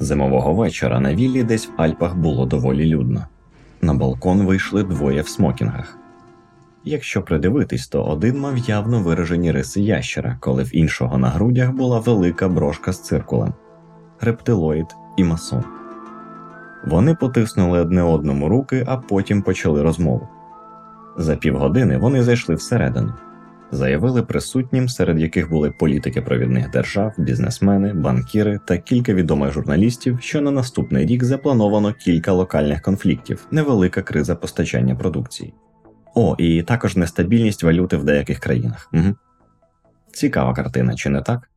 Зимового вечора на віллі десь в Альпах було доволі людно. На балкон вийшли двоє в смокінгах. Якщо придивитись, то один мав явно виражені риси ящера, коли в іншого на грудях була велика брошка з циркулем, рептилоїд і масон. Вони потиснули одне одному руки, а потім почали розмову. За півгодини вони зайшли всередину, заявили присутнім, серед яких були політики провідних держав, бізнесмени, банкіри та кілька відомих журналістів, що на наступний рік заплановано кілька локальних конфліктів, невелика криза постачання продукції. О, і також нестабільність валюти в деяких країнах. Угу. Цікава картина, чи не так?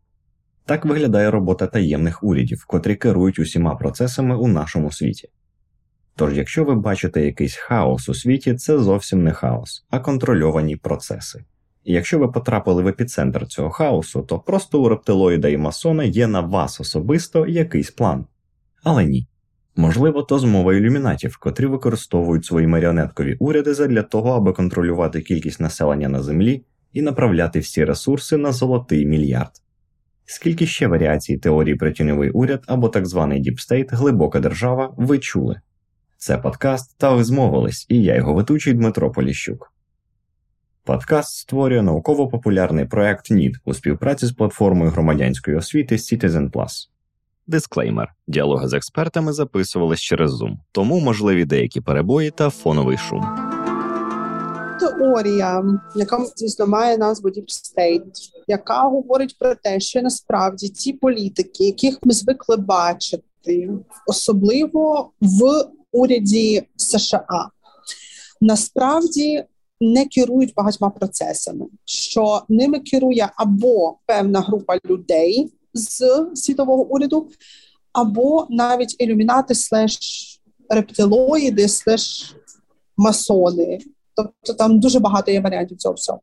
Так виглядає робота таємних урядів, котрі керують усіма процесами у нашому світі. Тож, якщо ви бачите якийсь хаос у світі, це зовсім не хаос, а контрольовані процеси. І якщо ви потрапили в епіцентр цього хаосу, то просто у рептилоїда і масона є на вас особисто якийсь план. Але ні. Можливо, то змова ілюмінатів, котрі використовують свої маріонеткові уряди задля того, аби контролювати кількість населення на землі і направляти всі ресурси на золотий мільярд. Скільки ще варіацій теорії про тіньовий уряд або так званий deep state, глибока держава, ви чули? Це подкаст, та ви змовились, і я його ведучий Дмитро Поліщук. Подкаст створює науково-популярний проект НІД у співпраці з платформою громадянської освіти Citizen Plus. Дисклеймер: діалоги з експертами записувались через Zoom, тому можливі деякі перебої та фоновий шум. Теорія, яка звісно має назву Deep State, яка говорить про те, що насправді ті політики, яких ми звикли бачити, особливо в уряді США, насправді не керують багатьма процесами, що ними керує або певна група людей з світового уряду, або навіть ілюмінати слеш рептилоїди, слеш масони. Тобто там дуже багато є варіантів цього всього.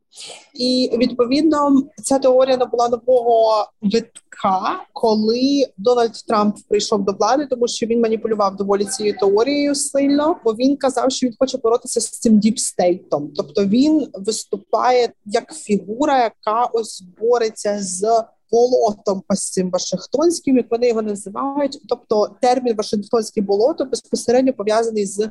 І відповідно ця теорія набула нового витка, коли Дональд Трамп прийшов до влади, тому що він маніпулював доволі цією теорією сильно, бо він казав, що він хоче боротися з цим діпстейтом. Тобто він виступає як фігура, яка ось бореться з. Болотом ось цим Вашингтонським, як вони його називають, тобто термін Вашингтонське болото безпосередньо пов'язаний з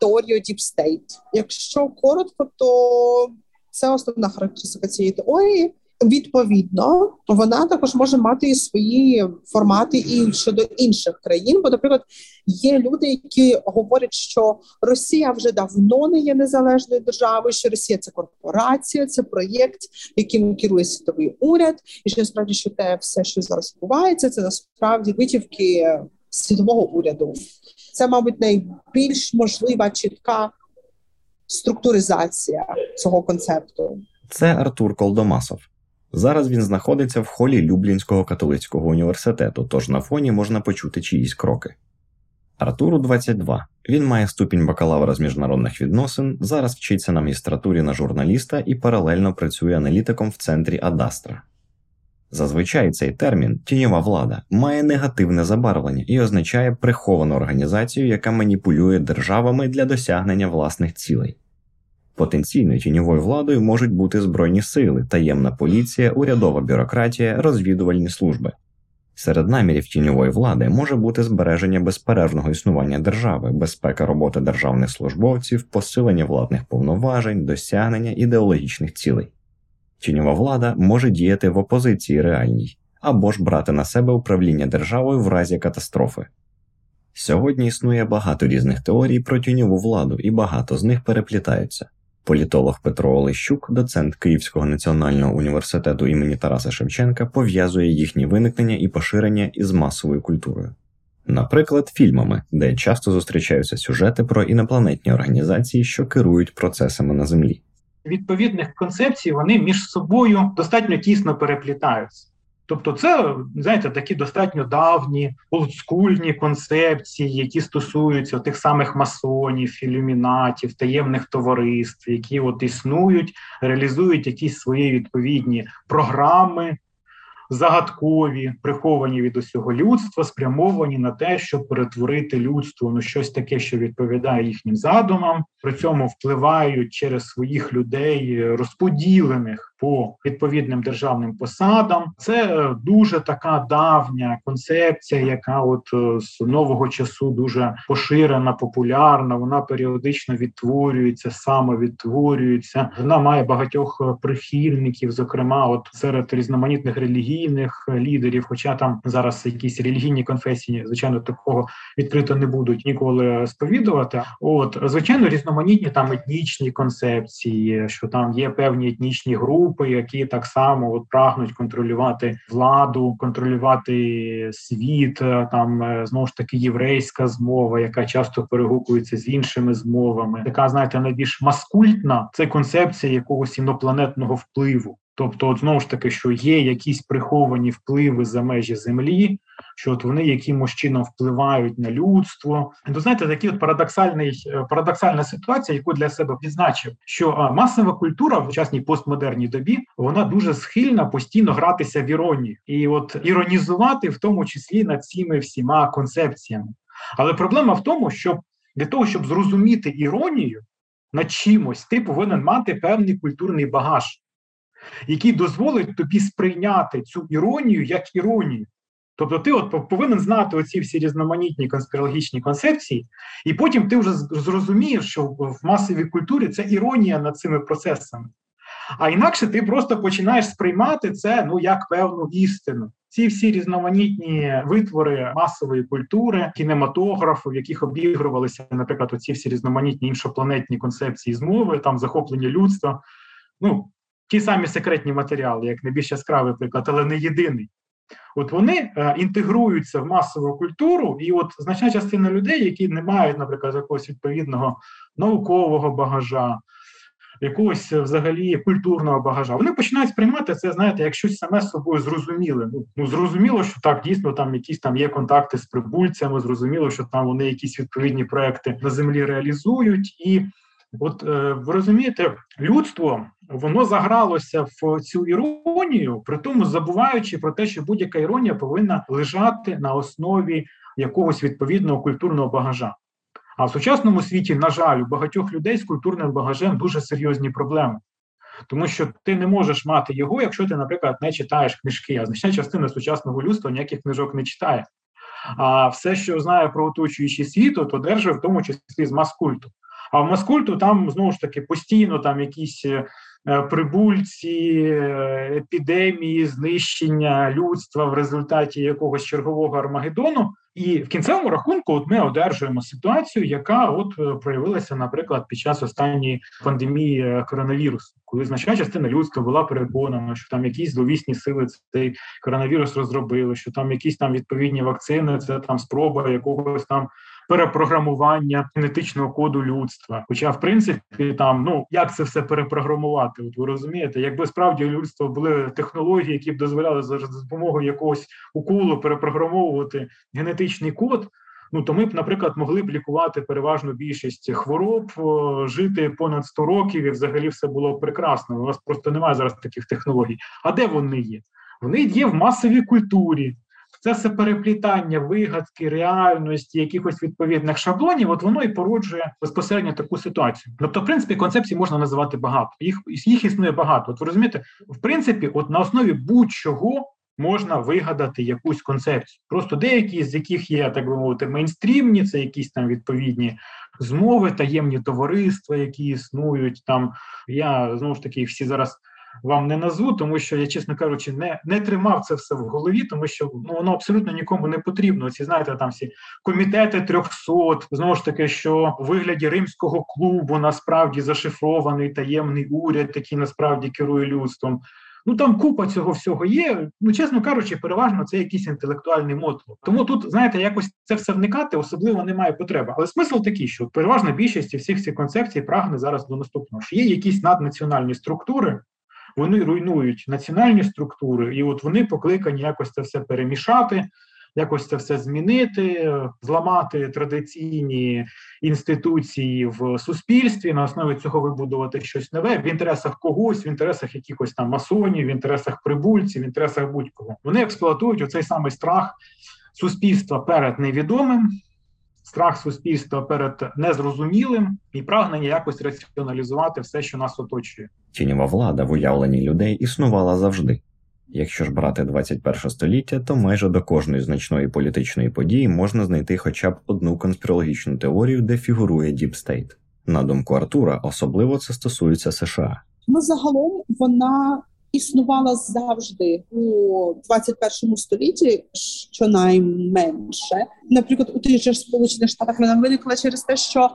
теорію Deep State. Якщо коротко, то це основна характеристика цієї теорії. Відповідно, вона також може мати і свої формати і щодо інших країн. Бо, наприклад, є люди, які говорять, що Росія вже давно не є незалежною державою, що Росія це корпорація, це проєкт, яким керує світовий уряд, і що насправді що те все, що зараз відбувається, це насправді витівки світового уряду. Це, мабуть, найбільш можлива чітка структуризація цього концепту. Це Артур Колдомасов. Зараз він знаходиться в холі Люблінського католицького університету, тож на фоні можна почути чиїсь кроки. Артуру 22. Він має ступінь бакалавра з міжнародних відносин, зараз вчиться на магістратурі на журналіста і паралельно працює аналітиком в центрі Адастра. Зазвичай цей термін тіньова влада має негативне забарвлення і означає приховану організацію, яка маніпулює державами для досягнення власних цілей. Потенційною тіньовою владою можуть бути збройні сили, таємна поліція, урядова бюрократія, розвідувальні служби. Серед намірів тіньової влади може бути збереження безперервного існування держави, безпека роботи державних службовців, посилення владних повноважень, досягнення ідеологічних цілей. Тіньова влада може діяти в опозиції реальній або ж брати на себе управління державою в разі катастрофи. Сьогодні існує багато різних теорій про тіньову владу, і багато з них переплітаються. Політолог Петро Олещук, доцент Київського національного університету імені Тараса Шевченка, пов'язує їхнє виникнення і поширення із масовою культурою, наприклад, фільмами, де часто зустрічаються сюжети про інопланетні організації, що керують процесами на землі відповідних концепцій вони між собою достатньо тісно переплітаються. Тобто, це знаєте, такі достатньо давні олдскульні концепції, які стосуються тих самих масонів, ілюмінатів, таємних товариств, які от існують, реалізують якісь свої відповідні програми, загадкові, приховані від усього людства, спрямовані на те, щоб перетворити людство на щось таке, що відповідає їхнім задумам. При цьому впливають через своїх людей розподілених по відповідним державним посадам. Це е, дуже така давня концепція, яка от е, з нового часу дуже поширена, популярна. Вона періодично відтворюється, самовідтворюється. Вона має багатьох прихильників, зокрема, от серед різноманітних релігійних лідерів. Хоча там зараз якісь релігійні конфесії, звичайно, такого відкрито не будуть ніколи сповідувати. От звичайно, різноманітні там етнічні концепції, що там є певні етнічні групи, які так само от прагнуть контролювати владу, контролювати світ. Там е, знову ж таки єврейська змова, яка часто перегукується з іншими змовами. Така знаєте, найбільш маскультна це концепція якогось інопланетного впливу. Тобто, от знову ж таки, що є якісь приховані впливи за межі землі, що от вони якимось чином впливають на людство. То знаєте, такі от парадоксальний е, парадоксальна ситуація, яку для себе відзначив, що масова культура в сучасній постмодерній добі вона дуже схильна постійно гратися в іронію і от іронізувати, в тому числі над цими всіма концепціями. Але проблема в тому, що для того, щоб зрозуміти іронію над чимось, ти повинен мати певний культурний багаж який дозволить тобі сприйняти цю іронію як іронію. Тобто ти от повинен знати оці всі різноманітні конспірологічні концепції, і потім ти вже зрозумієш, що в масовій культурі це іронія над цими процесами. А інакше ти просто починаєш сприймати це ну як певну істину. Ці всі різноманітні витвори масової культури, кінематографу, в яких обігрувалися, наприклад, оці всі різноманітні іншопланетні концепції змови, там захоплення людства. Ну ті самі секретні матеріали, як найбільш яскравий приклад, але не єдиний. От вони е, інтегруються в масову культуру, і от значна частина людей, які не мають, наприклад, якогось відповідного наукового багажа, якогось е, взагалі культурного багажа, вони починають сприймати це, знаєте, як щось саме з собою зрозуміле. Ну, ну зрозуміло, що так дійсно там якісь там є контакти з прибульцями, зрозуміло, що там вони якісь відповідні проекти на землі реалізують і. От е, ви розумієте, людство воно загралося в цю іронію, при тому забуваючи про те, що будь-яка іронія повинна лежати на основі якогось відповідного культурного багажа. А в сучасному світі, на жаль, у багатьох людей з культурним багажем дуже серйозні проблеми. Тому що ти не можеш мати його, якщо ти, наприклад, не читаєш книжки, а значна частина сучасного людства ніяких книжок не читає. А все, що знає про оточуючий світ, то одержує в тому числі з маскульту. А в Маскульту там знову ж таки постійно там якісь е, прибульці, е, епідемії, знищення людства в результаті якогось чергового армагеддону. І в кінцевому рахунку, от ми одержуємо ситуацію, яка от е, проявилася, наприклад, під час останньої пандемії коронавірусу, коли значна частина людства була переконана, що там якісь зловісні сили цей коронавірус розробили, що там якісь там відповідні вакцини, це там спроба якогось там перепрограмування генетичного коду людства. Хоча, в принципі, там ну як це все перепрограмувати? От ви розумієте, якби справді у людства були технології, які б дозволяли за допомогою якогось уколу перепрограмовувати генетичний код. Ну, то ми б, наприклад, могли б лікувати переважну більшість хвороб, жити понад 100 років, і взагалі все було прекрасно. У нас просто немає зараз таких технологій. А де вони є? Вони є в масовій культурі, це все переплітання вигадки, реальності, якихось відповідних шаблонів, от воно і породжує безпосередньо таку ситуацію. Тобто, в принципі, концепцій можна називати багато. Їх їх існує багато. От ви розумієте, в принципі, от на основі будь-чого. Можна вигадати якусь концепцію. Просто деякі з яких є, так би мовити, мейнстрімні, це якісь там відповідні змови, таємні товариства, які існують. Там я знову ж таки всі зараз вам не назву, тому що я, чесно кажучи, не не тримав це все в голові, тому що ну воно абсолютно нікому не потрібно. Ці знаєте, там всі комітети трьохсот, знову ж таки, що у вигляді римського клубу насправді зашифрований таємний уряд, який насправді керує людством. Ну там купа цього всього є. Ну, чесно кажучи, переважно це якийсь інтелектуальний мотло. Тому тут, знаєте, якось це все вникати особливо немає потреби. Але смисл такий, що переважна більшість всіх цих концепцій прагне зараз до наступного. що Є якісь наднаціональні структури, вони руйнують національні структури, і от вони покликані якось це все перемішати, якось це все змінити, зламати традиційні інституції в суспільстві, на основі цього вибудувати щось нове в інтересах когось, в інтересах якихось там масонів, в інтересах прибульців, в інтересах будь-кого. Вони експлуатують оцей самий страх суспільства перед невідомим страх суспільства перед незрозумілим і прагнення якось раціоналізувати все, що нас оточує. Тіньова влада в уявленні людей існувала завжди. Якщо ж брати 21 століття, то майже до кожної значної політичної події можна знайти хоча б одну конспірологічну теорію, де фігурує deep state. На думку Артура, особливо це стосується США. Ну загалом вона існувала завжди у 21 столітті, щонайменше. Наприклад, у тих же сполучених штатах вона виникла через те, що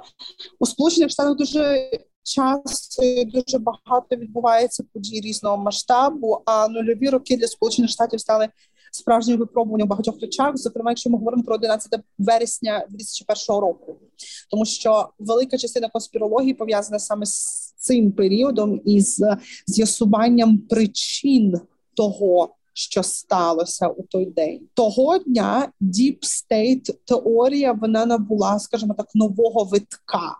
у сполучених штатах дуже часто дуже багато відбувається подій різного масштабу. А нульові роки для сполучених штатів стали справжнім випробуванням в багатьох речах. Зокрема, якщо ми говоримо про 11 вересня 2001 року, тому що велика частина конспірології пов'язана саме з цим періодом і з з'ясуванням причин того. Що сталося у той день того дня Deep State теорія вона набула, скажімо так, нового витка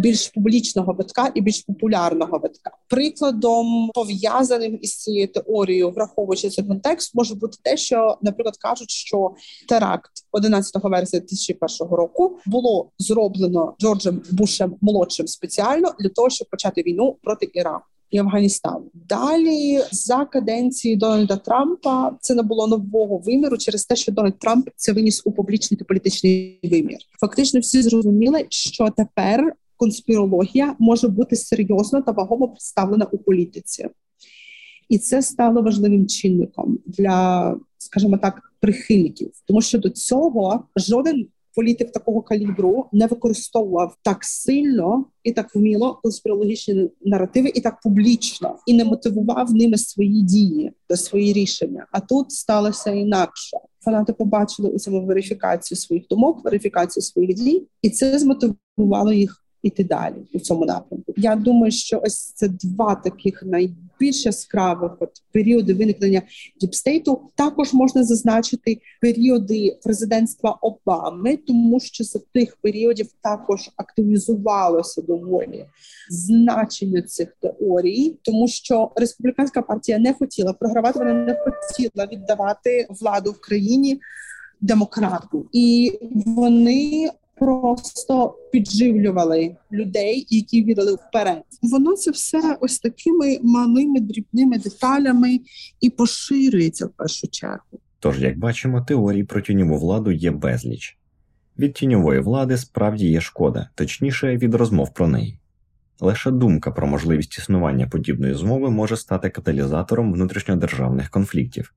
більш публічного витка і більш популярного витка. Прикладом пов'язаним із цією теорією, враховуючи цей контекст, може бути те, що, наприклад, кажуть, що теракт 11 вересня 2001 року було зроблено Джорджем Бушем молодшим спеціально для того, щоб почати війну проти Іраку. І Афганістану далі за каденції Дональда Трампа це не було нового виміру через те, що Дональд Трамп це виніс у публічний та політичний вимір. Фактично, всі зрозуміли, що тепер конспірологія може бути серйозно та вагомо представлена у політиці, і це стало важливим чинником для, скажімо так, прихильників, тому що до цього жоден. Політик такого калібру не використовував так сильно і так вміло конспірологічні наративи, і так публічно, і не мотивував ними свої дії та свої рішення. А тут сталося інакше. Фанати побачили у цьому верифікацію своїх думок, верифікацію своїх дій, і це змотивувало їх іти далі у цьому напрямку. Я думаю, що ось це два таких найбільш яскравих от періоди виникнення діпстейту. Також можна зазначити періоди президентства Обами, тому що за тих періодів також активізувалося доволі значення цих теорій, тому що республіканська партія не хотіла програвати, вона не хотіла віддавати владу в країні демократу, і вони просто підживлювали людей, які вірили вперед. Воно це все ось такими малими дрібними деталями і поширюється в першу чергу. Тож, як бачимо, теорій про тіньову владу є безліч. Від тіньової влади справді є шкода, точніше від розмов про неї. Лише думка про можливість існування подібної змови може стати каталізатором внутрішньодержавних конфліктів.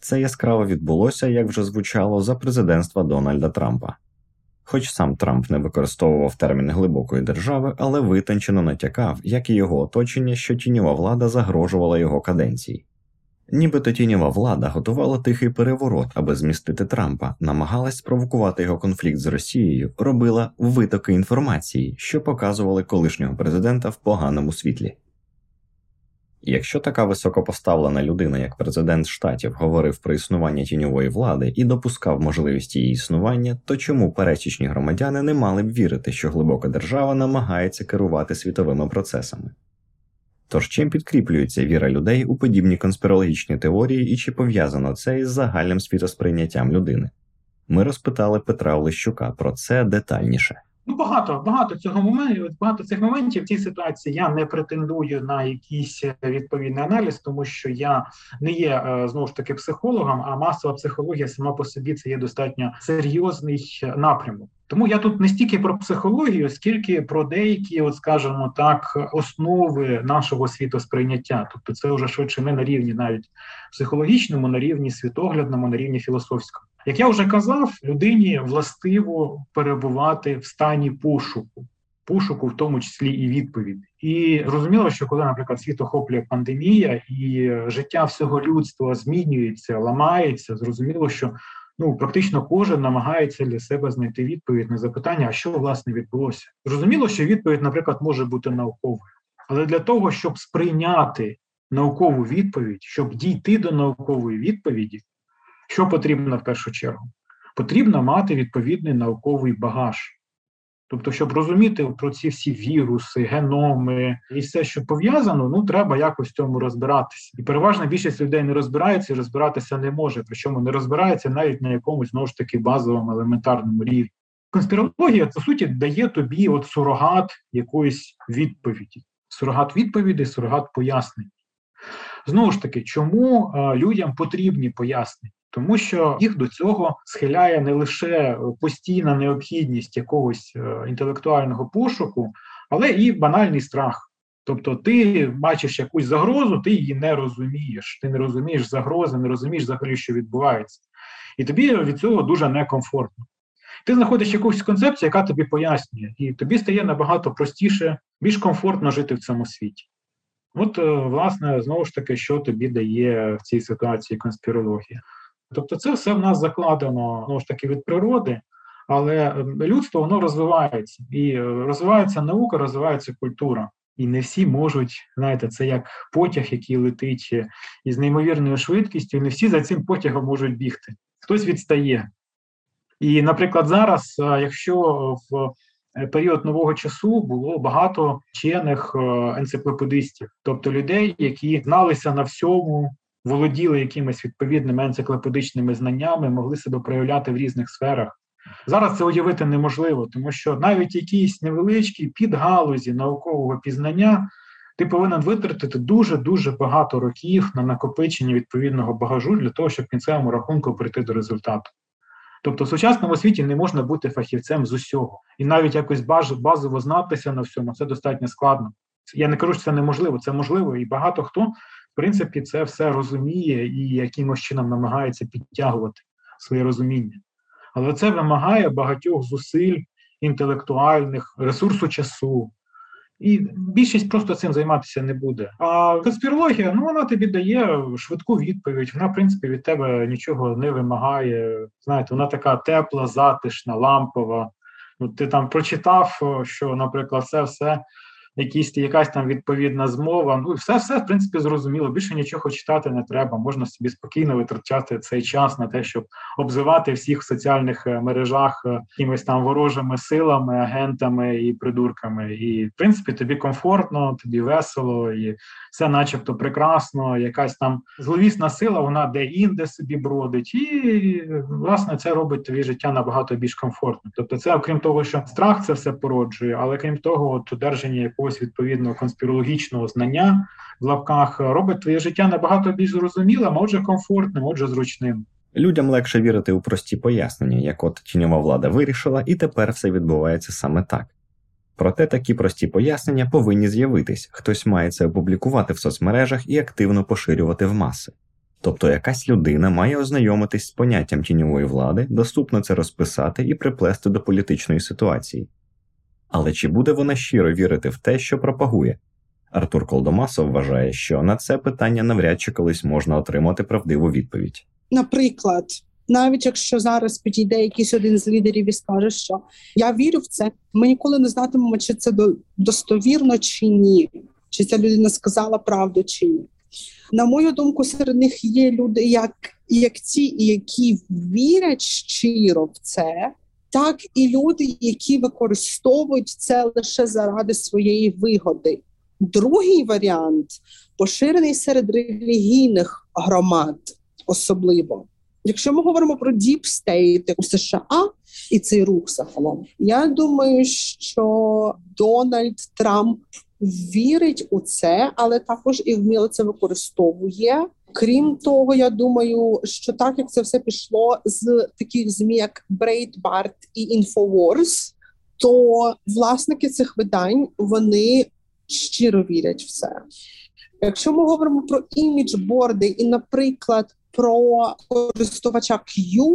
Це яскраво відбулося, як вже звучало, за президентства Дональда Трампа. Хоч сам Трамп не використовував термін глибокої держави, але витончено натякав, як і його оточення, що тіньова влада загрожувала його каденції. Нібито тіньова влада готувала тихий переворот, аби змістити Трампа, намагалась спровокувати його конфлікт з Росією, робила витоки інформації, що показували колишнього президента в поганому світлі. Якщо така високопоставлена людина, як президент штатів, говорив про існування тіньової влади і допускав можливість її існування, то чому пересічні громадяни не мали б вірити, що глибока держава намагається керувати світовими процесами? Тож чим підкріплюється віра людей у подібні конспірологічні теорії і чи пов'язано це із загальним світосприйняттям людини? Ми розпитали Петра Олещука про це детальніше. Ну, багато багато цього моментів, багато цих моментів в цій ситуації я не претендую на якийсь відповідний аналіз, тому що я не є е, знову ж таки психологом, а масова психологія сама по собі це є достатньо серйозний напрямок. Тому я тут не стільки про психологію, скільки про деякі, от скажімо так, основи нашого світосприйняття. Тобто, це вже швидше не на рівні навіть психологічному, на рівні світоглядному, на рівні філософському. Як я вже казав, людині властиво перебувати в стані пошуку, пошуку, в тому числі і відповіді. І зрозуміло, що коли, наприклад, світ охоплює пандемія і життя всього людства змінюється, ламається, зрозуміло, що ну практично кожен намагається для себе знайти відповідь на запитання, а що власне відбулося. Зрозуміло, що відповідь, наприклад, може бути науковою, але для того, щоб сприйняти наукову відповідь, щоб дійти до наукової відповіді. Що потрібно в першу чергу? Потрібно мати відповідний науковий багаж. Тобто, щоб розуміти про ці всі віруси, геноми і все, що пов'язано, ну треба якось в цьому розбиратися. І переважна більшість людей не розбирається і розбиратися не може, причому не розбирається навіть на якомусь знову ж таки базовому елементарному рівні. Конспірологія, по суті, дає тобі от сурогат якоїсь відповіді, сурогат відповіді, сурогат пояснень. Знову ж таки, чому а, людям потрібні пояснення? Тому що їх до цього схиляє не лише постійна необхідність якогось е, інтелектуального пошуку, але і банальний страх. Тобто, ти бачиш якусь загрозу, ти її не розумієш. Ти не розумієш загрози, не розумієш взагалі, що відбувається, і тобі від цього дуже некомфортно. Ти знаходиш якусь концепцію, яка тобі пояснює, і тобі стає набагато простіше, більш комфортно жити в цьому світі. От, е, власне, знову ж таки, що тобі дає в цій ситуації конспірологія. Тобто, це все в нас закладено знову ж таки від природи, але людство воно розвивається і е, розвивається наука, розвивається культура. І не всі можуть, знаєте, це як потяг, який летить із неймовірною швидкістю, не всі за цим потягом можуть бігти. Хтось відстає. І, наприклад, зараз, е, якщо в е, період нового часу було багато вчених енциклопедистів, тобто людей, які зналися на всьому, володіли якимись відповідними енциклопедичними знаннями, могли себе проявляти в різних сферах. Зараз це уявити неможливо, тому що навіть якісь невеличкі підгалузі наукового пізнання ти повинен витратити дуже дуже багато років на накопичення відповідного багажу для того, щоб в кінцевому рахунку прийти до результату. Тобто в сучасному світі не можна бути фахівцем з усього, і навіть якось базово знатися на всьому це достатньо складно. Я не кажу, що це неможливо, це можливо, і багато хто в принципі це все розуміє і якимось чином намагається підтягувати своє розуміння. Але це вимагає багатьох зусиль інтелектуальних, ресурсу часу. І більшість просто цим займатися не буде. А конспірологія, ну вона тобі дає швидку відповідь. Вона, в принципі, від тебе нічого не вимагає. Знаєте, вона така тепла, затишна, лампова. Ну, Ти там прочитав, що, наприклад, це все якісь якась там відповідна змова. Ну все, все в принципі зрозуміло. Більше нічого читати не треба. Можна собі спокійно витрачати цей час на те, щоб обзивати всіх в соціальних е, мережах е, якимись там ворожими силами, агентами і придурками. І в принципі тобі комфортно, тобі весело, і все, начебто, прекрасно. Якась там зловісна сила, вона де-інде собі бродить, і власне це робить тобі життя набагато більш комфортно. Тобто, це окрім того, що страх це все породжує, але крім того, от одержання якогось якогось відповідного конспірологічного знання в лапках робить твоє життя набагато більш зрозумілим, отже, комфортним, отже, зручним. Людям легше вірити у прості пояснення, як от тіньова влада вирішила, і тепер все відбувається саме так. Проте такі прості пояснення повинні з'явитись, хтось має це опублікувати в соцмережах і активно поширювати в маси. Тобто якась людина має ознайомитись з поняттям тіньової влади, доступно це розписати і приплести до політичної ситуації. Але чи буде вона щиро вірити в те, що пропагує? Артур Колдомасов вважає, що на це питання навряд чи колись можна отримати правдиву відповідь. Наприклад, навіть якщо зараз підійде якийсь один з лідерів і скаже, що я вірю в це, ми ніколи не знатимемо, чи це достовірно чи ні, чи ця людина сказала правду чи ні. На мою думку, серед них є люди, як як ті, які вірять щиро в це, так і люди, які використовують це лише заради своєї вигоди. Другий варіант поширений серед релігійних громад, особливо. Якщо ми говоримо про State у США і цей рух загалом, я думаю, що Дональд Трамп вірить у це, але також і вміло це використовує. Крім того, я думаю, що так як це все пішло з таких змі, як Breitbart і Infowars, то власники цих видань вони щиро вірять в це. Якщо ми говоримо про іміджборди і, наприклад, про користувача Q,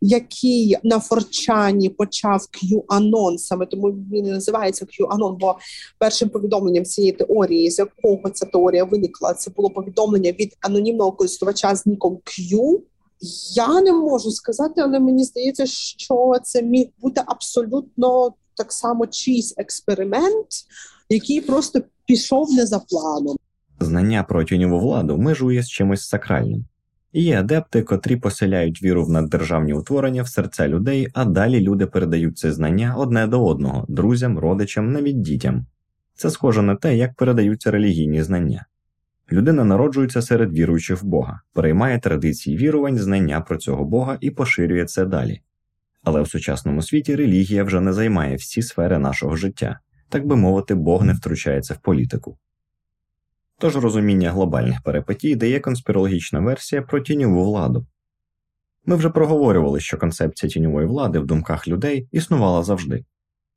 який на Форчані почав Q-анон, саме тому він і називається Q-анон, бо першим повідомленням цієї теорії, з якого ця теорія виникла, це було повідомлення від анонімного користувача з ніком Q. Я не можу сказати, але мені здається, що це міг бути абсолютно так само чийсь експеримент, який просто пішов не за планом. Знання про тіньову владу межує з чимось сакральним. Є адепти, котрі поселяють віру в наддержавні утворення в серця людей, а далі люди передають це знання одне до одного друзям, родичам, навіть дітям. Це схоже на те, як передаються релігійні знання. Людина народжується серед віруючих в Бога, переймає традиції вірувань, знання про цього Бога і поширює це далі. Але в сучасному світі релігія вже не займає всі сфери нашого життя, так би мовити, Бог не втручається в політику. Тож розуміння глобальних перипетій дає конспірологічна версія про тіньову владу. Ми вже проговорювали, що концепція тіньової влади в думках людей існувала завжди.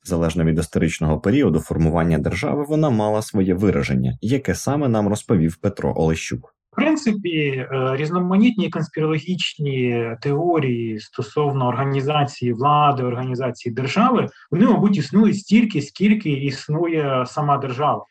Залежно від історичного періоду формування держави, вона мала своє вираження, яке саме нам розповів Петро Олещук. В принципі, е, різноманітні конспірологічні теорії стосовно організації влади, організації держави, вони, мабуть, існують стільки, скільки існує сама держава.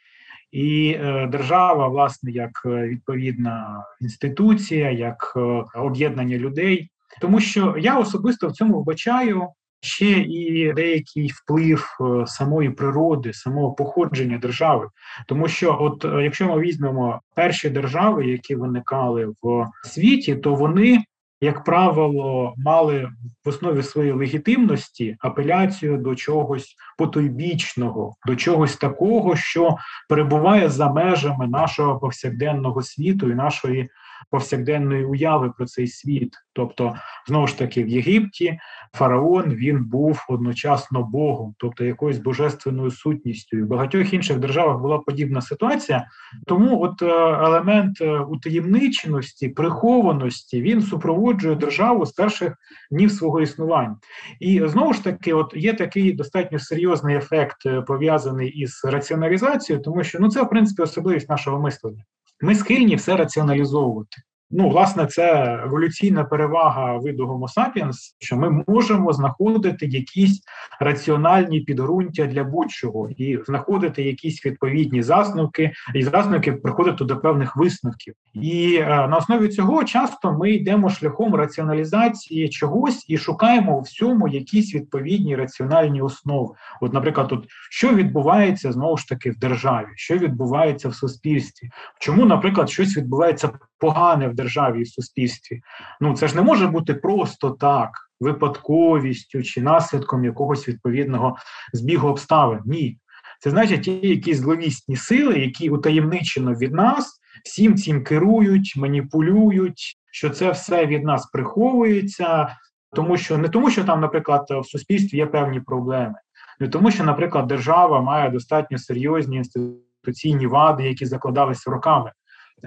І е, держава, власне, як е, відповідна інституція, як об'єднання людей, тому що я особисто в цьому вбачаю ще і деякий вплив е, самої природи, самого походження держави. Тому що, от е, якщо ми візьмемо перші держави, які виникали в світі, то вони. Як правило, мали в основі своєї легітимності апеляцію до чогось потойбічного, до чогось такого, що перебуває за межами нашого повсякденного світу і нашої повсякденної уяви про цей світ. Тобто, знову ж таки, в Єгипті фараон він був одночасно Богом, тобто якоюсь божественною сутністю. І в багатьох інших державах була подібна ситуація. Тому, от е, елемент е, утаємниченості, прихованості він супроводжує державу з перших днів свого існування. І знову ж таки, от є такий достатньо серйозний ефект е, пов'язаний із раціоналізацією, тому що ну це в принципі особливість нашого мислення. Ми схильні все раціоналізовувати. Ну, власне, це еволюційна перевага виду Homo sapiens, що ми можемо знаходити якісь раціональні підґрунтя для будь-чого і знаходити якісь відповідні засновки, і засновки приходити до певних висновків. І е, на основі цього часто ми йдемо шляхом раціоналізації чогось і шукаємо у всьому якісь відповідні раціональні основи. От, наприклад, тут що відбувається знову ж таки в державі, що відбувається в суспільстві, чому, наприклад, щось відбувається погане в державі і в суспільстві. Ну це ж не може бути просто так, випадковістю чи наслідком якогось відповідного збігу обставин. Ні. Це значить ті якісь зловісні сили, які утаємничено від нас, всім цим керують, маніпулюють, що це все від нас приховується, тому що не тому, що там, наприклад, в суспільстві є певні проблеми, не тому, що, наприклад, держава має достатньо серйозні інституційні вади, які закладалися роками.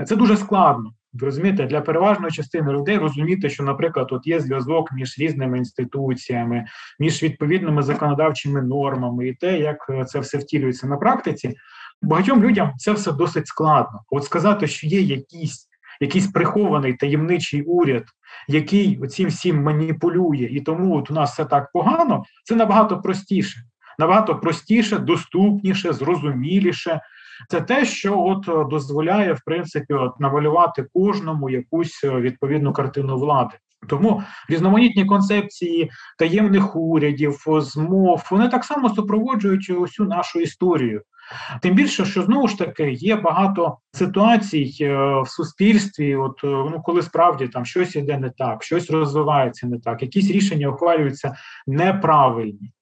Це дуже складно. Розумієте, для переважної частини людей розуміти, що, наприклад, от є зв'язок між різними інституціями, між відповідними законодавчими нормами і те, як е, це все втілюється на практиці, багатьом людям це все досить складно. От сказати, що є якийсь якийсь прихований таємничий уряд, який цим всім маніпулює, і тому от у нас все так погано, це набагато простіше, набагато простіше, доступніше, зрозуміліше. Це те, що от е, дозволяє в принципі от намалювати кожному якусь е, відповідну картину влади. Тому різноманітні концепції таємних урядів, змов вони так само супроводжують усю нашу історію. Тим більше, що знову ж таки є багато ситуацій е, в суспільстві, от ну коли справді там щось іде не так, щось розвивається не так, якісь рішення ухвалюються неправильні.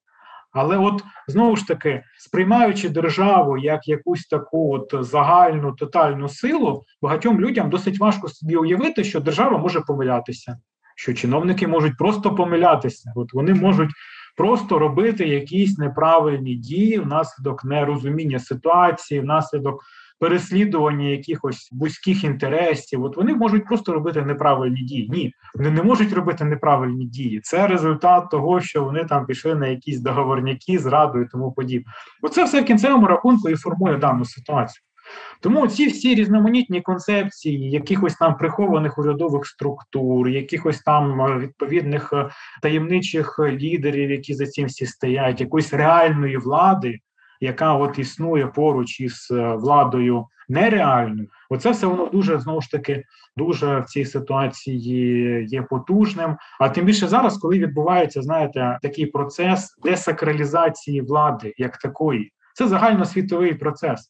Але от знову ж таки, сприймаючи державу як якусь таку от загальну тотальну силу, багатьом людям досить важко собі уявити, що держава може помилятися, що чиновники можуть просто помилятися. От вони можуть просто робити якісь неправильні дії внаслідок нерозуміння ситуації, внаслідок переслідування якихось вузьких інтересів. От вони можуть просто робити неправильні дії. Ні, вони не можуть робити неправильні дії. Це результат того, що вони там пішли на якісь договорняки, зраду і тому подібне. Оце все в кінцевому рахунку і формує дану ситуацію. Тому ці всі різноманітні концепції якихось там прихованих урядових структур, якихось там е, відповідних е, таємничих лідерів, які за цим всі стоять, якоїсь реальної влади, яка от існує поруч із е, владою нереальною, оце все воно дуже знову ж таки дуже в цій ситуації є потужним. А тим більше зараз, коли відбувається, знаєте, такий процес десакралізації влади як такої. Це загальносвітовий процес.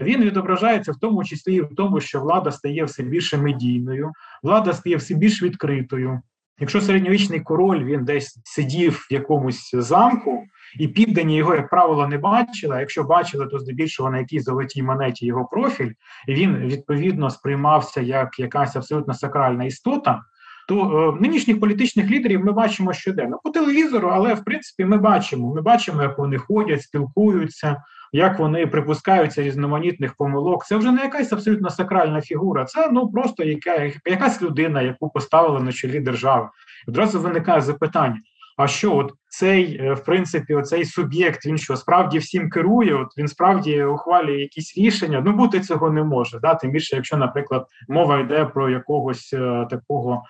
Він відображається в тому числі і в тому, що влада стає все більше медійною, влада стає все більш відкритою. Якщо середньовічний король він десь сидів в якомусь замку, і піддані його, як правило, не бачили. А якщо бачили, то здебільшого на якійсь золотій монеті його профіль, і він відповідно сприймався як якась абсолютно сакральна істота. то е, нинішніх політичних лідерів ми бачимо щоденно по телевізору, але в принципі ми бачимо. Ми бачимо, як вони ходять, спілкуються, як вони припускаються різноманітних помилок. Це вже не якась абсолютно сакральна фігура. Це ну просто яка, якась людина, яку поставили на чолі держави. Одразу виникає запитання: а що, от цей е, в принципі, оцей суб'єкт він що справді всім керує? От він справді ухвалює якісь рішення. Ну бути цього не може. Да? Тим більше, якщо, наприклад, мова йде про якогось е, такого.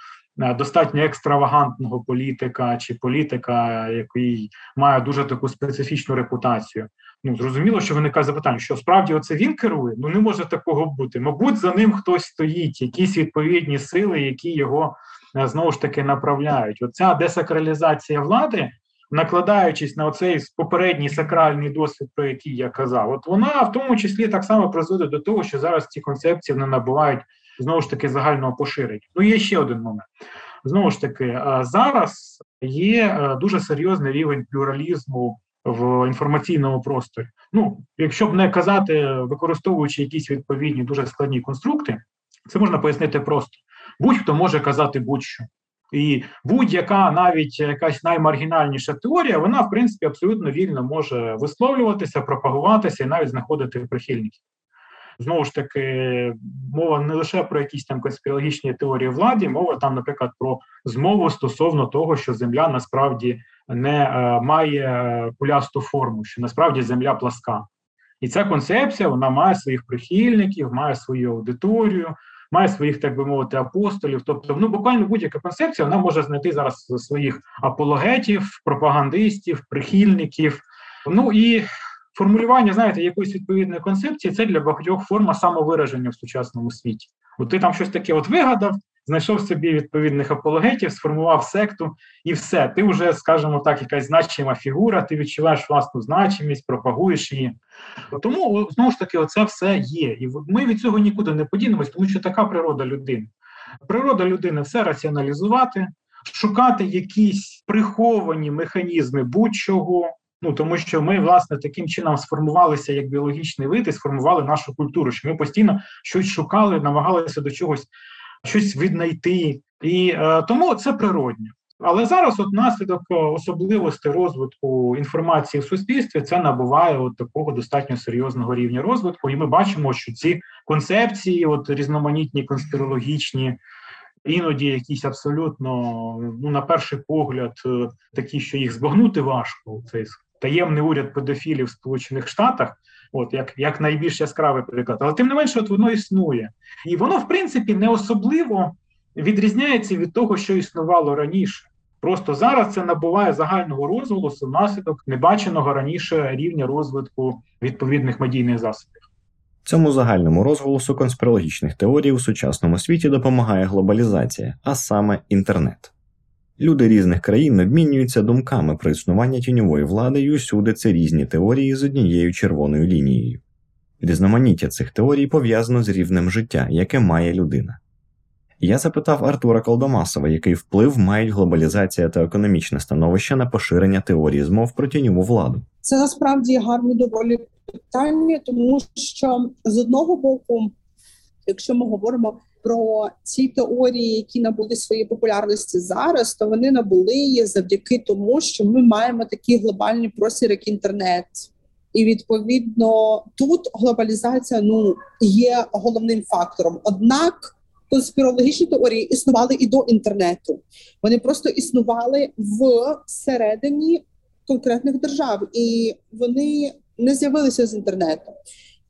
Е, достатньо екстравагантного політика чи політика, який має дуже таку специфічну репутацію. Ну зрозуміло, що виникає запитання, що справді оце він керує? Ну не може такого бути. Мабуть, за ним хтось стоїть, якісь відповідні сили, які його знову ж таки направляють. Оця десакралізація влади, накладаючись на оцей попередній сакральний досвід, про який я казав, от вона в тому числі так само призводить до того, що зараз ці концепції не набувають знову ж таки загального поширення. Ну є ще один момент. Знову ж таки, е, зараз є е, дуже серйозний рівень плюралізму в інформаційному просторі. Ну, якщо б не казати, використовуючи якісь відповідні дуже складні конструкти, це можна пояснити просто будь-хто може казати будь-що. І будь-яка навіть якась наймаргінальніша теорія, вона в принципі абсолютно вільно може висловлюватися, пропагуватися і навіть знаходити прихильників. Знову ж таки, мова не лише про якісь там конспірологічні теорії владі, мова там, наприклад, про змову стосовно того, що земля насправді не е, має кулясту форму, що насправді земля пласка. І ця концепція вона має своїх прихильників, має свою аудиторію, має своїх, так би мовити, апостолів. Тобто, ну буквально будь-яка концепція вона може знайти зараз своїх апологетів, пропагандистів, прихильників. Ну і формулювання, знаєте, якоїсь відповідної концепції це для багатьох форма самовираження в сучасному світі. От ти там щось таке от вигадав, знайшов собі відповідних апологетів, сформував секту, і все. Ти вже, скажімо так, якась значима фігура, ти відчуваєш власну значимість, пропагуєш її. Тому знову ж таки, оце все є. І ми від цього нікуди не подінемось, тому що така природа людини. Природа людини все раціоналізувати, шукати якісь приховані механізми будь-чого. Ну тому що ми власне таким чином сформувалися як біологічний вид і сформували нашу культуру. Що ми постійно щось шукали, намагалися до чогось щось віднайти, і е, тому це природньо. Але зараз, от наслідок е, особливостей розвитку інформації в суспільстві, це набуває от такого достатньо серйозного рівня розвитку, і ми бачимо, що ці концепції, от різноманітні конспірологічні, іноді якісь абсолютно, ну на перший погляд, е, такі, що їх збагнути важко. Цей таємний уряд педофілів в Сполучених Штатах от як як найбільш яскравий приклад. Але тим не менше, от воно існує, і воно, в принципі, не особливо відрізняється від того, що існувало раніше. Просто зараз це набуває загального розголосу внаслідок небаченого раніше рівня розвитку відповідних медійних засобів. Цьому загальному розголосу конспірологічних теорій у сучасному світі допомагає глобалізація, а саме інтернет. Люди різних країн обмінюються думками про існування тіньової влади, і усюди це різні теорії з однією червоною лінією. Різноманіття цих теорій пов'язано з рівнем життя, яке має людина. Я запитав Артура Колдомасова, який вплив мають глобалізація та економічне становище на поширення теорії змов про тіньову владу. Це насправді гарне доволі питання, тому що з одного боку, якщо ми говоримо про ці теорії, які набули свої популярності зараз, то вони набули її завдяки тому, що ми маємо такий глобальний простір, як інтернет. І відповідно тут глобалізація ну є головним фактором. Однак конспірологічні теорії існували і до інтернету. Вони просто існували в середині конкретних держав, і вони не з'явилися з інтернету.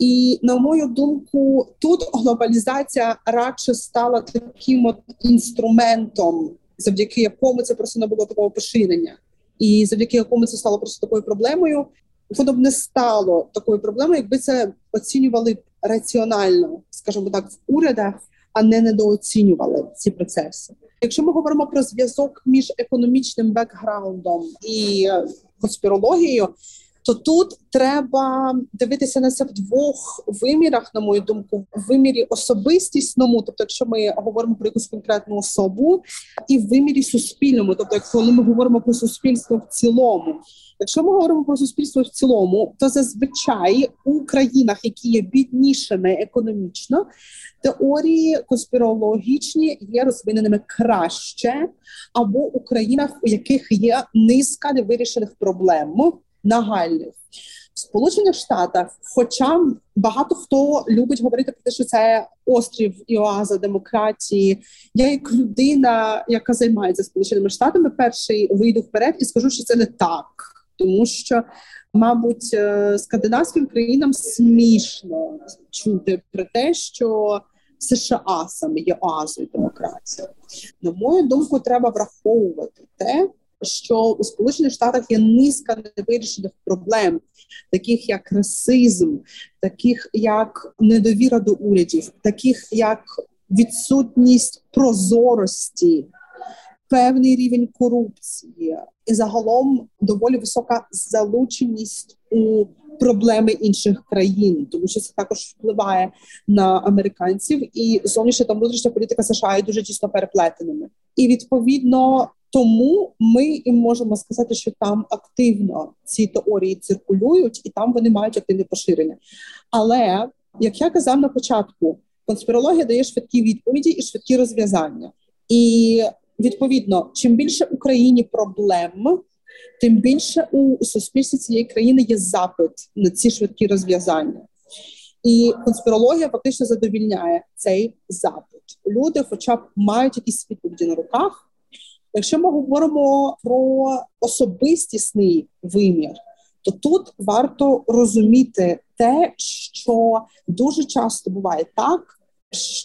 І на мою думку, тут глобалізація радше стала таким от інструментом, завдяки якому це просто не було такого поширення, і завдяки якому це стало просто такою проблемою. Воно б не стало такою проблемою, якби це оцінювали раціонально, скажімо так, в урядах, а не недооцінювали ці процеси. Якщо ми говоримо про зв'язок між економічним бекграундом і конспірологією, то тут треба дивитися на це в двох вимірах, на мою думку, в вимірі особистісному, тобто, якщо ми говоримо про якусь конкретну особу, і в вимірі суспільному, тобто, коли ми говоримо про суспільство в цілому. Якщо ми говоримо про суспільство в цілому, то зазвичай у країнах, які є біднішими економічно, теорії конспірологічні є розвиненими краще, або у країнах, у яких є низка невирішених проблем нагальних. Сполучених Штатах, хоча багато хто любить говорити про те, що це острів і оаза демократії. Я, як людина, яка займається сполученими штатами, перший вийду вперед і скажу, що це не так, тому що, мабуть, е, скандинавським країнам смішно чути про те, що США саме є оазою демократії. На мою думку, треба враховувати те що у Сполучених Штатах є низка невирішених проблем, таких як расизм, таких як недовіра до урядів, таких як відсутність прозорості, певний рівень корупції, і загалом доволі висока залученість у проблеми інших країн, тому що це також впливає на американців, і зовнішня та внутрішня політика США є дуже тісно переплетеними. І відповідно тому ми і можемо сказати, що там активно ці теорії циркулюють, і там вони мають активне поширення. Але як я казав на початку, конспірологія дає швидкі відповіді і швидкі розв'язання. І відповідно, чим більше Україні проблем, тим більше у суспільстві цієї країни є запит на ці швидкі розв'язання. І конспірологія фактично задовільняє цей запит. Люди, хоча б мають якісь відповіді на руках. Якщо ми говоримо про особистісний вимір, то тут варто розуміти те, що дуже часто буває так,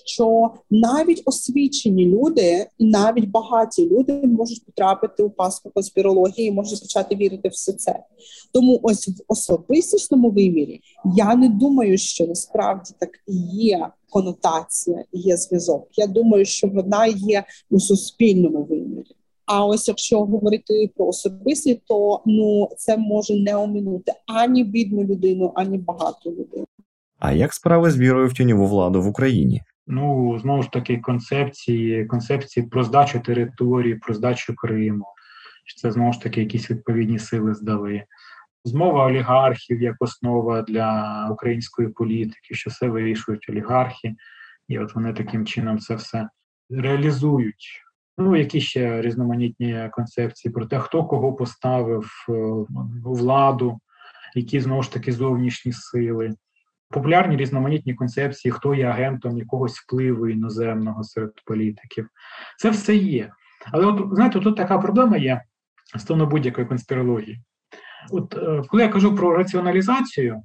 що навіть освічені люди, навіть багаті люди можуть потрапити у паску конспірології, можуть почати вірити все це. Тому ось в особистісному вимірі я не думаю, що насправді так є конотація, є зв'язок. Я думаю, що вона є у суспільному вимірі. А ось якщо говорити про особисті, то ну це може не оминути ані бідну людину, ані багату людину. А як справи з вірою в тіньову владу в Україні? Ну знову ж таки, концепції, концепції про здачу території, про здачу Криму. Це знову ж таки якісь відповідні сили здали. Змова олігархів як основа для української політики, що все вирішують олігархи, і от вони таким чином це все реалізують. Ну, які ще різноманітні концепції про те, хто кого поставив е, у владу, які знову ж таки зовнішні сили, популярні різноманітні концепції, хто є агентом якогось впливу іноземного серед політиків. Це все є. Але от знаєте, тут така проблема є стосовно будь-якої конспірології. От е, коли я кажу про раціоналізацію,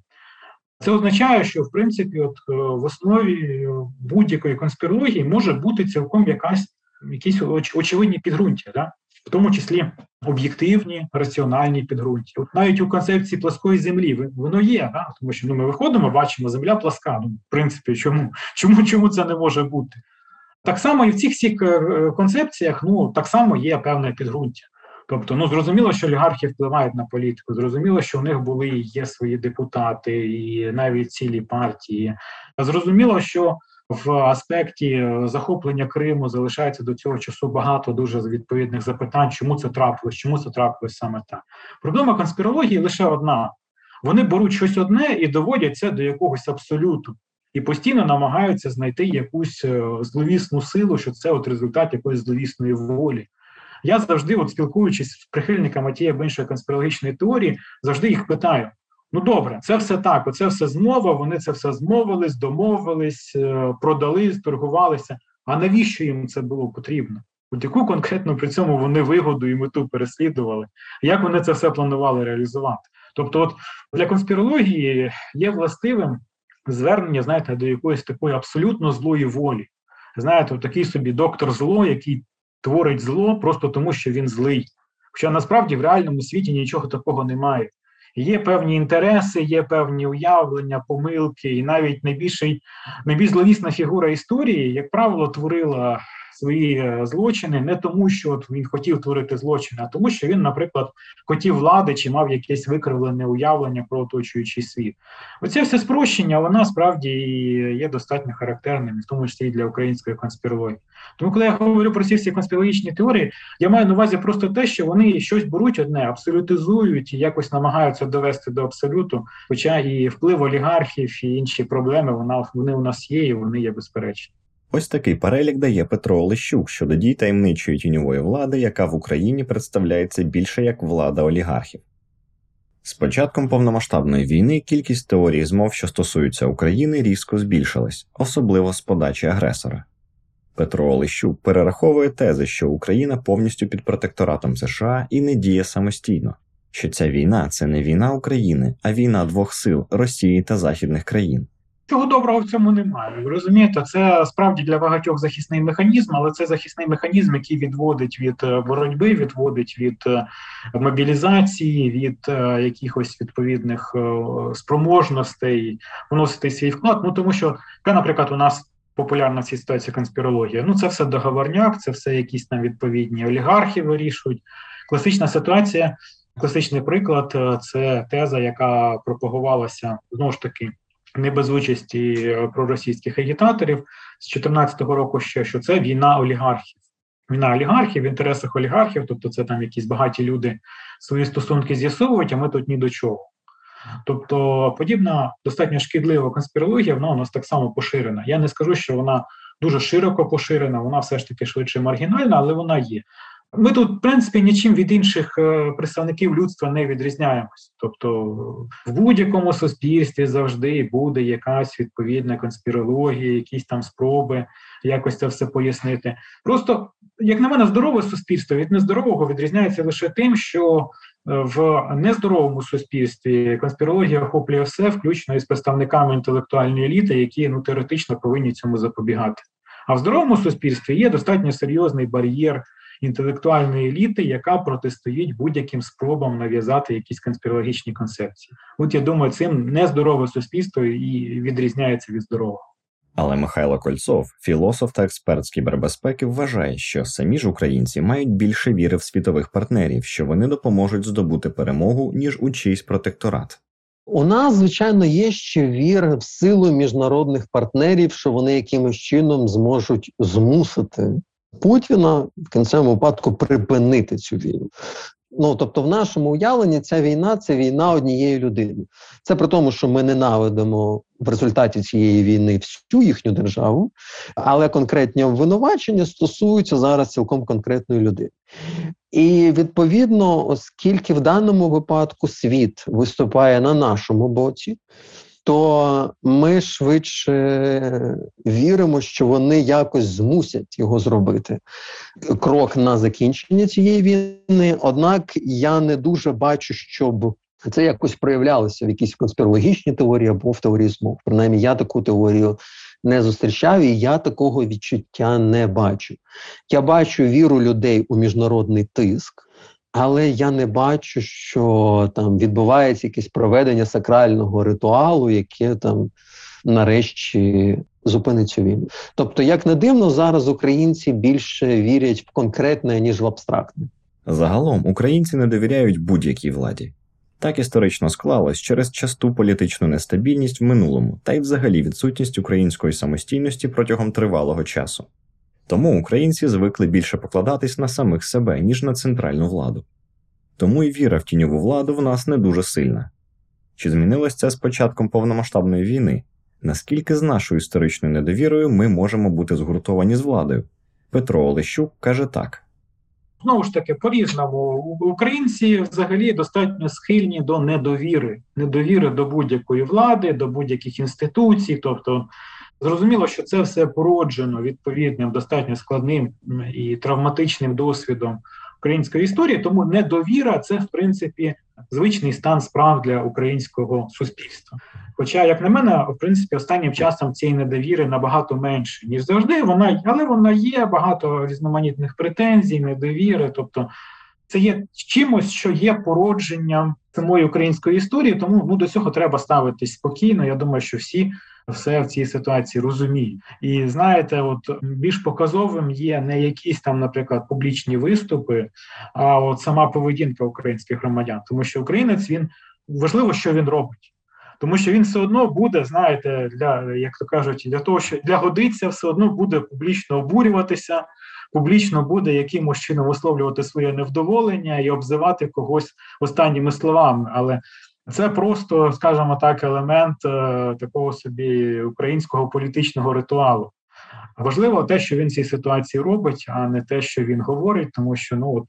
це означає, що в принципі, от е, в основі будь-якої конспірології може бути цілком якась якісь очевидні підґрунтя, да? в тому числі об'єктивні, раціональні підґрунтя. От навіть у концепції плоскої землі воно є, да? тому що ну, ми виходимо, бачимо, земля пласка. Ну, в принципі, чому, чому, чому це не може бути? Так само і в цих всіх е, концепціях ну, так само є певне підґрунтя. Тобто, ну зрозуміло, що олігархи впливають на політику. Зрозуміло, що у них були і є свої депутати, і навіть цілі партії. Зрозуміло, що в аспекті е, захоплення Криму залишається до цього часу багато дуже відповідних запитань, чому це трапилось, чому це трапилось саме так. Проблема конспірології лише одна: вони беруть щось одне і доводять це до якогось абсолюту, і постійно намагаються знайти якусь е, зловісну силу, що це от результат якоїсь зловісної волі. Я завжди, от спілкуючись з прихильниками тієї або іншої конспірологічної теорії, завжди їх питаю: Ну добре, це все так. Оце все змова. Вони це все змовились, домовились, е, продали, торгувалися. А навіщо їм це було потрібно? От яку конкретно при цьому вони вигоду і мету переслідували? Як вони це все планували реалізувати? Тобто, от для конспірології є властивим звернення, знаєте, до якоїсь такої абсолютно злої волі. Знаєте, такий собі доктор зло, який творить зло просто тому, що він злий. Хоча насправді в реальному світі нічого такого немає. Є певні інтереси, є певні уявлення, помилки, і навіть найбільший, найбільш зловісна фігура історії, як правило, творила свої е, злочини не тому, що от він хотів творити злочини, а тому, що він, наприклад, хотів влади чи мав якесь викривлене уявлення про оточуючий світ. Оце все спрощення, вона справді є достатньо характерним, в тому числі і для української конспірології. Тому, коли я говорю про ці всі конспірологічні теорії, я маю на увазі просто те, що вони щось беруть одне, абсолютизують і якось намагаються довести до абсолюту. Хоча і вплив олігархів, і інші проблеми вона вони у нас є, і вони є безперечні. Ось такий перелік дає Петро Олещук щодо дій таємничої тіньової влади, яка в Україні представляється більше як влада олігархів. З початком повномасштабної війни кількість теорій змов, що стосуються України, різко збільшилась, особливо з подачі агресора. Петро Олещук перераховує тези, що Україна повністю під протекторатом США і не діє самостійно, що ця війна це не війна України, а війна двох сил Росії та західних країн. Чого доброго в цьому немає. Ви розумієте, це справді для багатьох захисний механізм, але це захисний механізм, який відводить від е, боротьби, відводить від е, мобілізації, від е, якихось відповідних спроможностей вносити свій вклад. Ну тому що, наприклад, у нас популярна в цій ситуації конспірологія. Ну це все договорняк, це все якісь там відповідні олігархи вирішують. Класична ситуація, класичний приклад це теза, яка пропагувалася знову ж таки не без участі е, проросійських агітаторів з 2014 року, ще що це війна олігархів. Війна олігархів в інтересах олігархів, тобто це там якісь багаті люди свої стосунки з'ясовують, а ми тут ні до чого. Тобто подібна достатньо шкідлива конспірологія, вона у нас так само поширена. Я не скажу, що вона дуже широко поширена, вона все ж таки швидше маргінальна, але вона є. Ми тут, в принципі, нічим від інших е, представників людства не відрізняємось. Тобто, в будь-якому суспільстві завжди буде якась відповідна конспірологія, якісь там спроби якось це все пояснити. Просто, як на мене, здорове суспільство від нездорового відрізняється лише тим, що е, в нездоровому суспільстві конспірологія охоплює все, включно із представниками інтелектуальної еліти, які ну теоретично повинні цьому запобігати. А в здоровому суспільстві є достатньо серйозний бар'єр інтелектуальної еліти, яка протистоїть будь-яким спробам нав'язати якісь конспірологічні концепції. От я думаю, цим нездорове суспільство і відрізняється від здорового. Але Михайло Кольцов, філософ та експерт з кібербезпеки, вважає, що самі ж українці мають більше віри в світових партнерів, що вони допоможуть здобути перемогу ніж у чийсь протекторат. У нас, звичайно, є ще віра в силу міжнародних партнерів, що вони якимось чином зможуть змусити Путіна в кінцевому випадку припинити цю війну. Ну тобто, в нашому уявленні ця війна це війна однієї людини. Це при тому, що ми ненавидимо в результаті цієї війни всю їхню державу, але конкретні обвинувачення стосуються зараз цілком конкретної людини. І відповідно, оскільки в даному випадку світ виступає на нашому боці, то ми швидше віримо, що вони якось змусять його зробити. Крок на закінчення цієї війни. Однак я не дуже бачу, щоб це якось проявлялося в якійсь конспірологічній теорії або в теорії змов. Принаймні, я таку теорію. Не зустрічав і я такого відчуття не бачу. Я бачу віру людей у міжнародний тиск, але я не бачу, що там відбувається якесь проведення сакрального ритуалу, яке там нарешті зупинить цю війну. Тобто, як не дивно, зараз українці більше вірять в конкретне ніж в абстрактне. Загалом українці не довіряють будь-якій владі. Так історично склалось через часту політичну нестабільність в минулому та й взагалі відсутність української самостійності протягом тривалого часу. Тому українці звикли більше покладатись на самих себе, ніж на центральну владу. Тому і віра в тіньову владу в нас не дуже сильна. Чи змінилось це з початком повномасштабної війни? Наскільки з нашою історичною недовірою ми можемо бути згуртовані з владою? Петро Олещук каже так. Знову ж таки, по різному українці взагалі достатньо схильні до недовіри, недовіри до будь-якої влади, до будь-яких інституцій. Тобто Зрозуміло, що це все породжено відповідним достатньо складним і травматичним досвідом української історії, тому недовіра це в принципі звичний стан справ для українського суспільства. Хоча, як на мене, в принципі, останнім часом цієї недовіри набагато менше ніж завжди. Вона але вона є багато різноманітних претензій, недовіри, тобто. Це є чимось, що є породженням самої української історії, тому ну до цього треба ставитись спокійно. Я думаю, що всі все в цій ситуації розуміють. І знаєте, от більш показовим є не якісь там, наприклад, публічні виступи, а от сама поведінка українських громадян, тому що українець він важливо, що він робить. Тому що він все одно буде, знаєте, для як то кажуть, для того, що для годиться, все одно буде публічно обурюватися, публічно буде якимось чином висловлювати своє невдоволення і обзивати когось останніми словами. Але це просто, скажімо так, елемент е, такого собі українського політичного ритуалу. Важливо те, що він в цій ситуації робить, а не те, що він говорить, тому що ну от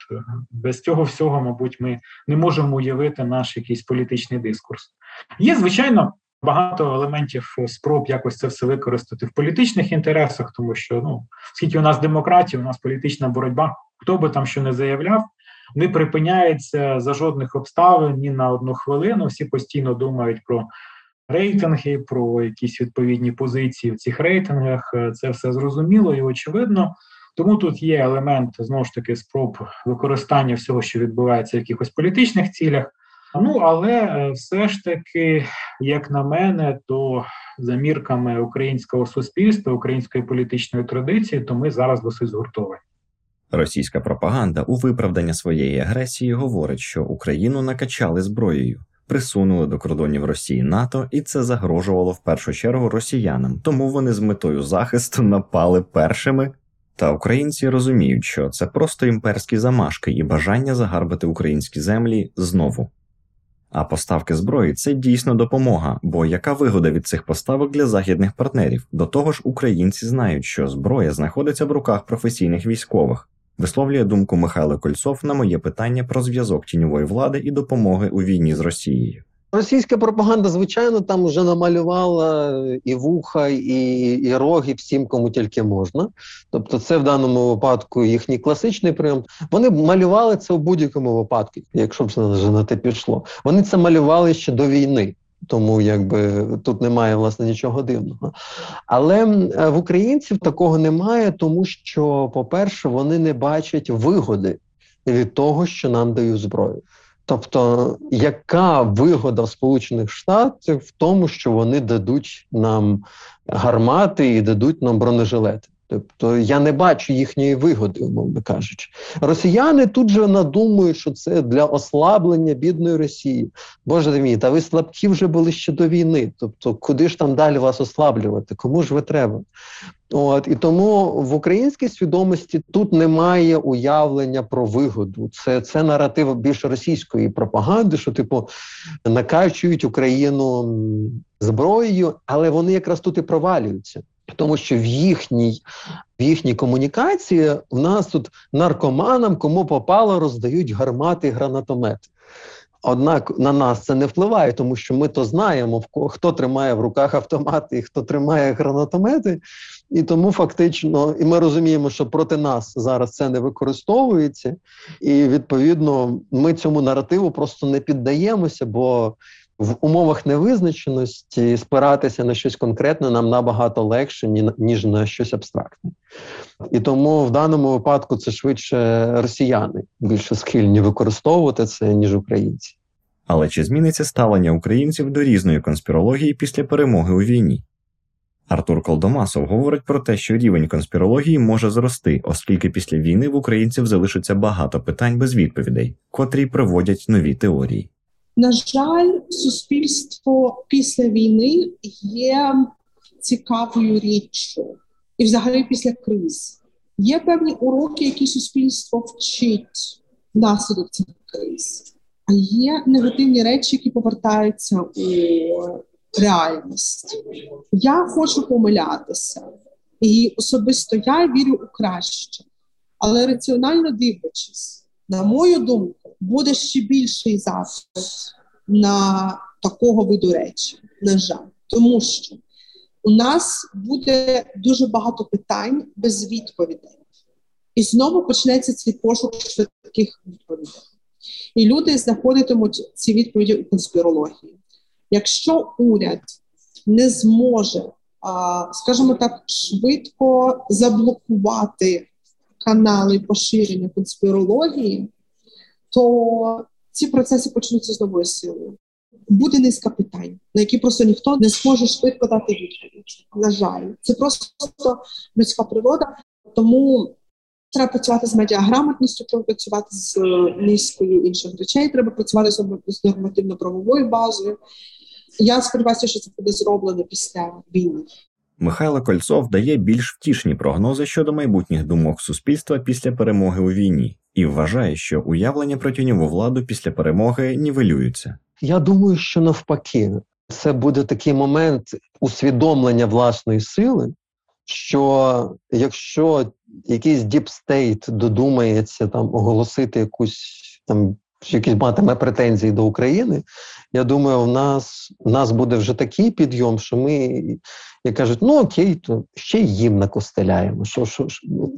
без цього всього, мабуть, ми не можемо уявити наш якийсь політичний дискурс. Є звичайно багато елементів спроб якось це все використати в політичних інтересах, тому що ну скільки у нас демократія, у нас політична боротьба, хто би там що не заявляв, не припиняється за жодних обставин ні на одну хвилину. Всі постійно думають про рейтинги, про якісь відповідні позиції в цих рейтингах. Це все зрозуміло і очевидно. Тому тут є елемент знову ж таки спроб використання всього, що відбувається в якихось політичних цілях. Ну але е, все ж таки, як на мене, то за мірками українського суспільства, української політичної традиції, то ми зараз досить згуртовані. Російська пропаганда у виправдання своєї агресії говорить, що Україну накачали зброєю, присунули до кордонів Росії НАТО, і це загрожувало в першу чергу росіянам, тому вони з метою захисту напали першими. Та українці розуміють, що це просто імперські замашки і бажання загарбати українські землі знову. А поставки зброї це дійсно допомога, бо яка вигода від цих поставок для західних партнерів? До того ж, українці знають, що зброя знаходиться в руках професійних військових. Висловлює думку Михайло Кольцов на моє питання про зв'язок тіньової влади і допомоги у війні з Росією. Російська пропаганда, звичайно, там вже намалювала і вуха, і і роги всім, кому тільки можна. Тобто, це в даному випадку їхній класичний прийом. Вони малювали це в будь-якому випадку, якщо б це на те пішло. Вони це малювали ще до війни. Тому якби тут немає власне нічого дивного. Але в українців такого немає, тому що, по-перше, вони не бачать вигоди від того, що нам дають зброю. Тобто, яка вигода Сполучених Штатів в тому, що вони дадуть нам гармати і дадуть нам бронежилети? Тобто я не бачу їхньої вигоди, умовно кажучи. Росіяни тут же надумують, що це для ослаблення бідної Росії. Боже мій, та ви слабкі вже були ще до війни. Тобто, куди ж там далі вас ослаблювати? Кому ж ви треба? От і тому в українській свідомості тут немає уявлення про вигоду. Це це наратив більш російської пропаганди, що типу накачують Україну зброєю, але вони якраз тут і провалюються. Тому що в їхній в їхній комунікації в нас тут наркоманам, кому попало, роздають гармати і гранатомети. Однак на нас це не впливає, тому що ми то знаємо, хто тримає в руках автомати і хто тримає гранатомети. І тому фактично, і ми розуміємо, що проти нас зараз це не використовується, і відповідно ми цьому наративу просто не піддаємося, бо в умовах невизначеності спиратися на щось конкретне нам набагато легше, ніж на щось абстрактне. І тому в даному випадку це швидше росіяни більше схильні використовувати це, ніж українці. Але чи зміниться ставлення українців до різної конспірології після перемоги у війні? Артур Колдомасов говорить про те, що рівень конспірології може зрости, оскільки після війни в українців залишиться багато питань без відповідей, котрі приводять нові теорії. На жаль, суспільство після війни є цікавою річчю, і, взагалі, після криз. Є певні уроки, які суспільство вчить внаслідок цих криз, а є негативні речі, які повертаються у реальність. Я хочу помилятися, і особисто я вірю у краще, але раціонально дивлячись, на мою думку, буде ще більший запит на такого виду речі. На жаль, тому що у нас буде дуже багато питань без відповідей. І знову почнеться цей пошук швидких відповідей. І люди знаходитимуть ці відповіді у конспірології. Якщо уряд не зможе, скажімо так, швидко заблокувати канали поширення конспірології, то ці процеси почнуться з новою силою. буде низка питань, на які просто ніхто не зможе швидко дати відповідь. На жаль, це просто людська природа, тому. Треба працювати з медіаграмотністю, треба працювати з низкою інших речей, треба працювати з нормативно-правовою базою. Я сподіваюся, що це буде зроблено після війни. Михайло Кольцов дає більш втішні прогнози щодо майбутніх думок суспільства після перемоги у війні і вважає, що уявлення про тіньову владу після перемоги нівелюються. Я думаю, що навпаки, це буде такий момент усвідомлення власної сили, що якщо якийсь deep state додумається там оголосити якусь там якісь там претензії до України, я думаю, в нас в нас буде вже такий підйом, що ми, як кажуть, ну окей, то ще їм накостеляємо. Що, що, що, ну,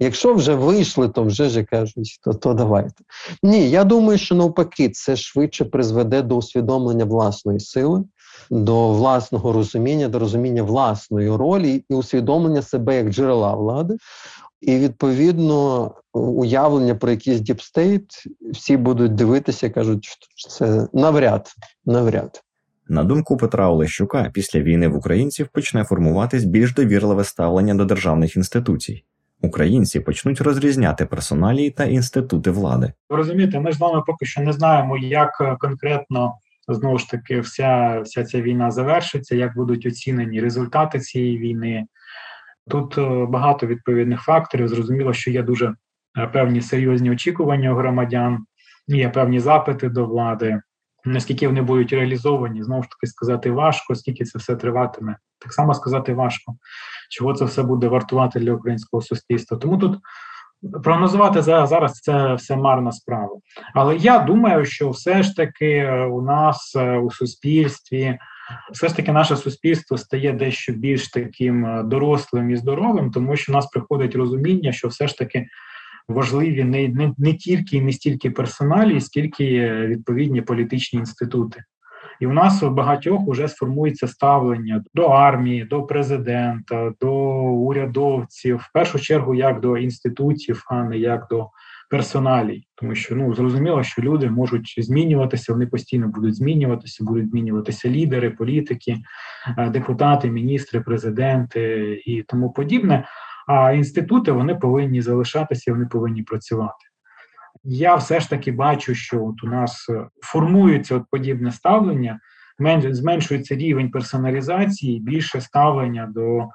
Якщо вже вийшли, то вже ж кажуть, то, то давайте. Ні, я думаю, що навпаки, це швидше призведе до усвідомлення власної сили. До власного розуміння, до розуміння власної ролі і усвідомлення себе як джерела влади, і відповідно уявлення про якийсь deep state всі будуть дивитися, кажуть, що це навряд, навряд. На думку Петра Олещука, після війни в українців почне формуватись більш довірливе ставлення до державних інституцій. Українці почнуть розрізняти персоналії та інститути влади. Ви розумієте, ми ж з вами поки що не знаємо, як конкретно знову ж таки вся вся ця війна завершиться, як будуть оцінені результати цієї війни. Тут е, багато відповідних факторів. Зрозуміло, що є дуже е, певні серйозні очікування у громадян, є певні запити до влади. Наскільки вони будуть реалізовані, знову ж таки сказати важко, скільки це все триватиме. Так само сказати важко, чого це все буде вартувати для українського суспільства. Тому тут прогнозувати зараз це все марна справа. Але я думаю, що все ж таки е, у нас у суспільстві все ж таки наше суспільство стає дещо більш таким е, дорослим і здоровим, тому що у нас приходить розуміння, що все ж таки важливі не не, не тільки і не стільки персоналі, скільки відповідні політичні інститути. І в нас у багатьох вже сформується ставлення до армії, до президента, до урядовців, в першу чергу як до інститутів, а не як до персоналій, тому що ну зрозуміло, що люди можуть змінюватися, вони постійно будуть змінюватися, будуть змінюватися лідери, політики, е, депутати, міністри, президенти і тому подібне. А інститути вони повинні залишатися, вони повинні працювати. Я все ж таки бачу, що от у нас е, формується от подібне ставлення, зменшується рівень персоналізації, більше ставлення до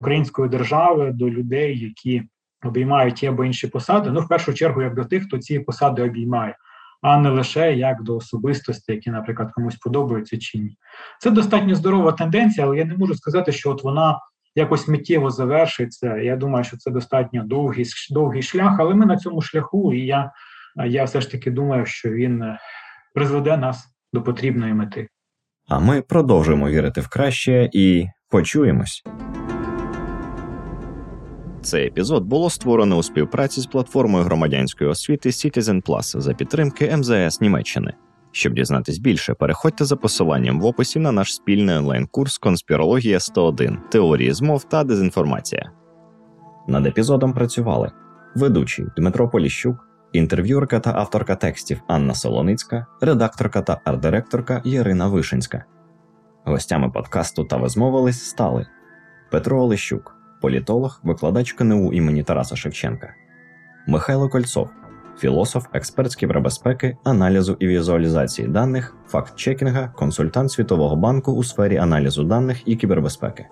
української держави, до людей, які обіймають ті або інші посади. Ну, в першу чергу, як до тих, хто ці посади обіймає, а не лише як до особистості, які, наприклад, комусь подобаються чи ні. Це достатньо здорова тенденція, але я не можу сказати, що от вона якось миттєво завершиться. Я думаю, що це достатньо довгий довгий шлях, але ми на цьому шляху, і я, я все ж таки думаю, що він е, призведе нас до потрібної мети. А ми продовжуємо вірити в краще і почуємось. Цей епізод було створено у співпраці з платформою громадянської освіти Citizen Plus за підтримки МЗС Німеччини. Щоб дізнатись більше, переходьте за посиланням в описі на наш спільний онлайн-курс Конспірологія 101 теорії змов та дезінформація. Над епізодом працювали ведучий Дмитро Поліщук, інтерв'юерка та авторка текстів Анна Солоницька, редакторка та арт-директорка Ярина Вишинська. Гостями подкасту та визмовились стали Петро Олещук політолог, викладач КНУ імені Тараса Шевченка, Михайло Кольцов, філософ, експерт з кібербезпеки, аналізу і візуалізації даних, факт-чекінга, консультант Світового банку у сфері аналізу даних і кібербезпеки,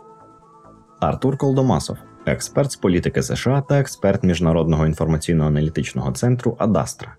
Артур Колдомасов, експерт з політики США та експерт міжнародного інформаційно-аналітичного центру Адастра.